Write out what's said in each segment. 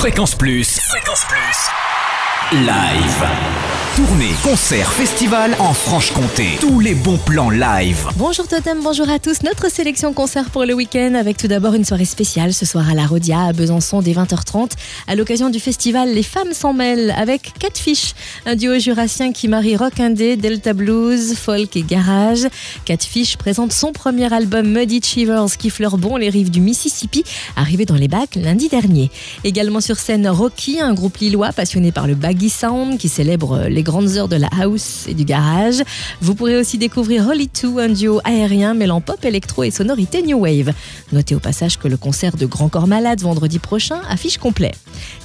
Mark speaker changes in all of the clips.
Speaker 1: Fréquence Plus. Fréquence Plus. Live. Tournée, concert, festival en Franche-Comté. Tous les bons plans live.
Speaker 2: Bonjour Totem, bonjour à tous. Notre sélection concert pour le week-end avec tout d'abord une soirée spéciale ce soir à la Rodia à Besançon dès 20h30 à l'occasion du festival Les Femmes s'en mêlent avec Catfish, un duo jurassien qui marie rock indé, delta blues, folk et garage. Catfish présente son premier album Muddy Chivers qui fleure bon les rives du Mississippi, arrivé dans les bacs lundi dernier. Également sur scène Rocky, un groupe lillois passionné par le baggy sound qui célèbre les grandes heures de la house et du garage. Vous pourrez aussi découvrir Holly 2, un duo aérien mêlant pop, électro et sonorité new wave. Notez au passage que le concert de Grand Corps Malade vendredi prochain affiche complet.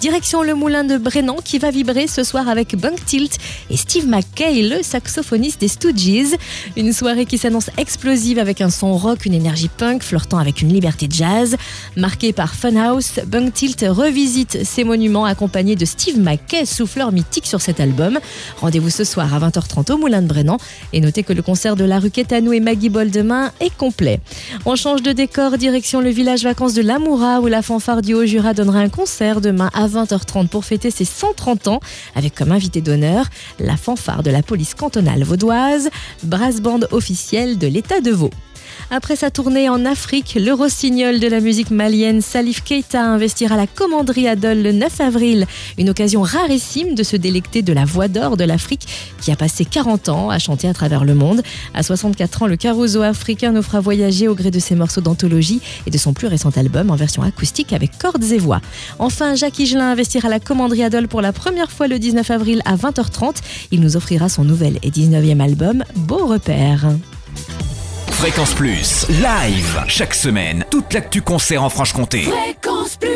Speaker 2: Direction le moulin de Brennan qui va vibrer ce soir avec Bunk Tilt et Steve McKay, le saxophoniste des Stooges. Une soirée qui s'annonce explosive avec un son rock, une énergie punk flirtant avec une liberté jazz. Marquée par Funhouse, Bunk Tilt revisite ses monuments accompagné de Steve McKay, souffleur mythique sur cet album. Rendez-vous ce soir à 20h30 au Moulin de Brennan et notez que le concert de la rue Quétanou et Maggie Ball demain est complet. On change de décor, direction le village vacances de l'Amoura où la fanfare du Haut-Jura donnera un concert demain à 20h30 pour fêter ses 130 ans avec comme invité d'honneur la fanfare de la police cantonale vaudoise, brass band officielle de l'État de Vaud. Après sa tournée en Afrique, le rossignol de la musique malienne Salif Keita investira la commanderie à Dole le 9 avril. Une occasion rarissime de se délecter de la voix d'or de l'Afrique qui a passé 40 ans à chanter à travers le monde. À 64 ans, le caruso africain nous fera voyager au gré de ses morceaux d'anthologie et de son plus récent album en version acoustique avec cordes et voix. Enfin, Jacques Higelin investira la commanderie à Dole pour la première fois le 19 avril à 20h30. Il nous offrira son nouvel et 19e album, Beau Repère.
Speaker 1: Fréquence Plus. Live. Chaque semaine. Toute l'actu concert en Franche-Comté.
Speaker 3: Fréquence Plus